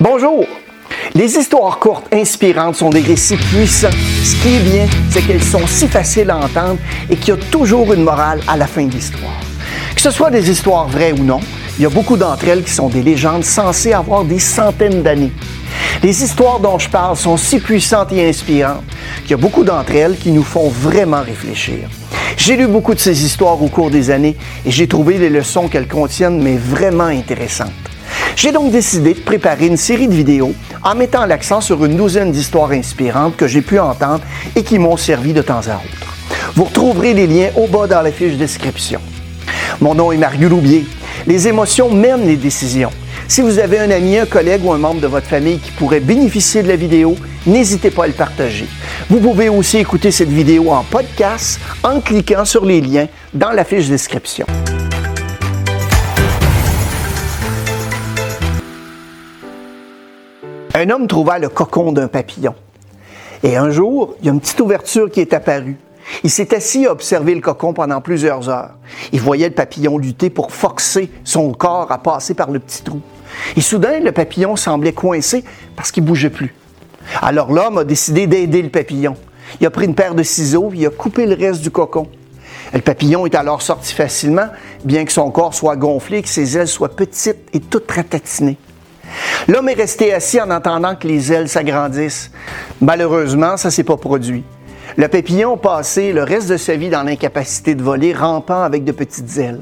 Bonjour! Les histoires courtes, inspirantes sont des récits puissants. Ce qui est bien, c'est qu'elles sont si faciles à entendre et qu'il y a toujours une morale à la fin de l'histoire. Que ce soit des histoires vraies ou non, il y a beaucoup d'entre elles qui sont des légendes censées avoir des centaines d'années. Les histoires dont je parle sont si puissantes et inspirantes qu'il y a beaucoup d'entre elles qui nous font vraiment réfléchir. J'ai lu beaucoup de ces histoires au cours des années et j'ai trouvé les leçons qu'elles contiennent mais vraiment intéressantes. J'ai donc décidé de préparer une série de vidéos en mettant l'accent sur une douzaine d'histoires inspirantes que j'ai pu entendre et qui m'ont servi de temps à autre. Vous retrouverez les liens au bas dans la fiche description. Mon nom est Mario Loubier. Les émotions mènent les décisions. Si vous avez un ami, un collègue ou un membre de votre famille qui pourrait bénéficier de la vidéo, n'hésitez pas à le partager. Vous pouvez aussi écouter cette vidéo en podcast en cliquant sur les liens dans la fiche description. Un homme trouva le cocon d'un papillon. Et un jour, il y a une petite ouverture qui est apparue. Il s'est assis à observer le cocon pendant plusieurs heures. Il voyait le papillon lutter pour forcer son corps à passer par le petit trou. Et soudain, le papillon semblait coincé parce qu'il bougeait plus. Alors l'homme a décidé d'aider le papillon. Il a pris une paire de ciseaux et il a coupé le reste du cocon. Le papillon est alors sorti facilement, bien que son corps soit gonflé que ses ailes soient petites et toutes ratatinées. L'homme est resté assis en attendant que les ailes s'agrandissent. Malheureusement, ça ne s'est pas produit. Le papillon passé le reste de sa vie dans l'incapacité de voler, rampant avec de petites ailes.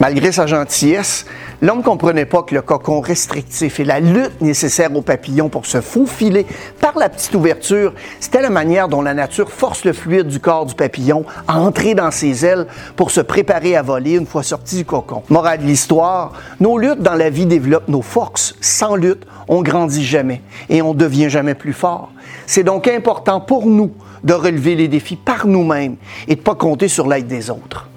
Malgré sa gentillesse, l'homme ne comprenait pas que le cocon restrictif et la lutte nécessaire au papillon pour se faufiler par la petite ouverture, c'était la manière dont la nature force le fluide du corps du papillon à entrer dans ses ailes pour se préparer à voler une fois sorti du cocon. Morale de l'histoire, nos luttes dans la vie développent nos forces. Sans lutte, on grandit jamais et on devient jamais plus fort. C'est donc important pour nous de relever les défis par nous-mêmes et de ne pas compter sur l'aide des autres.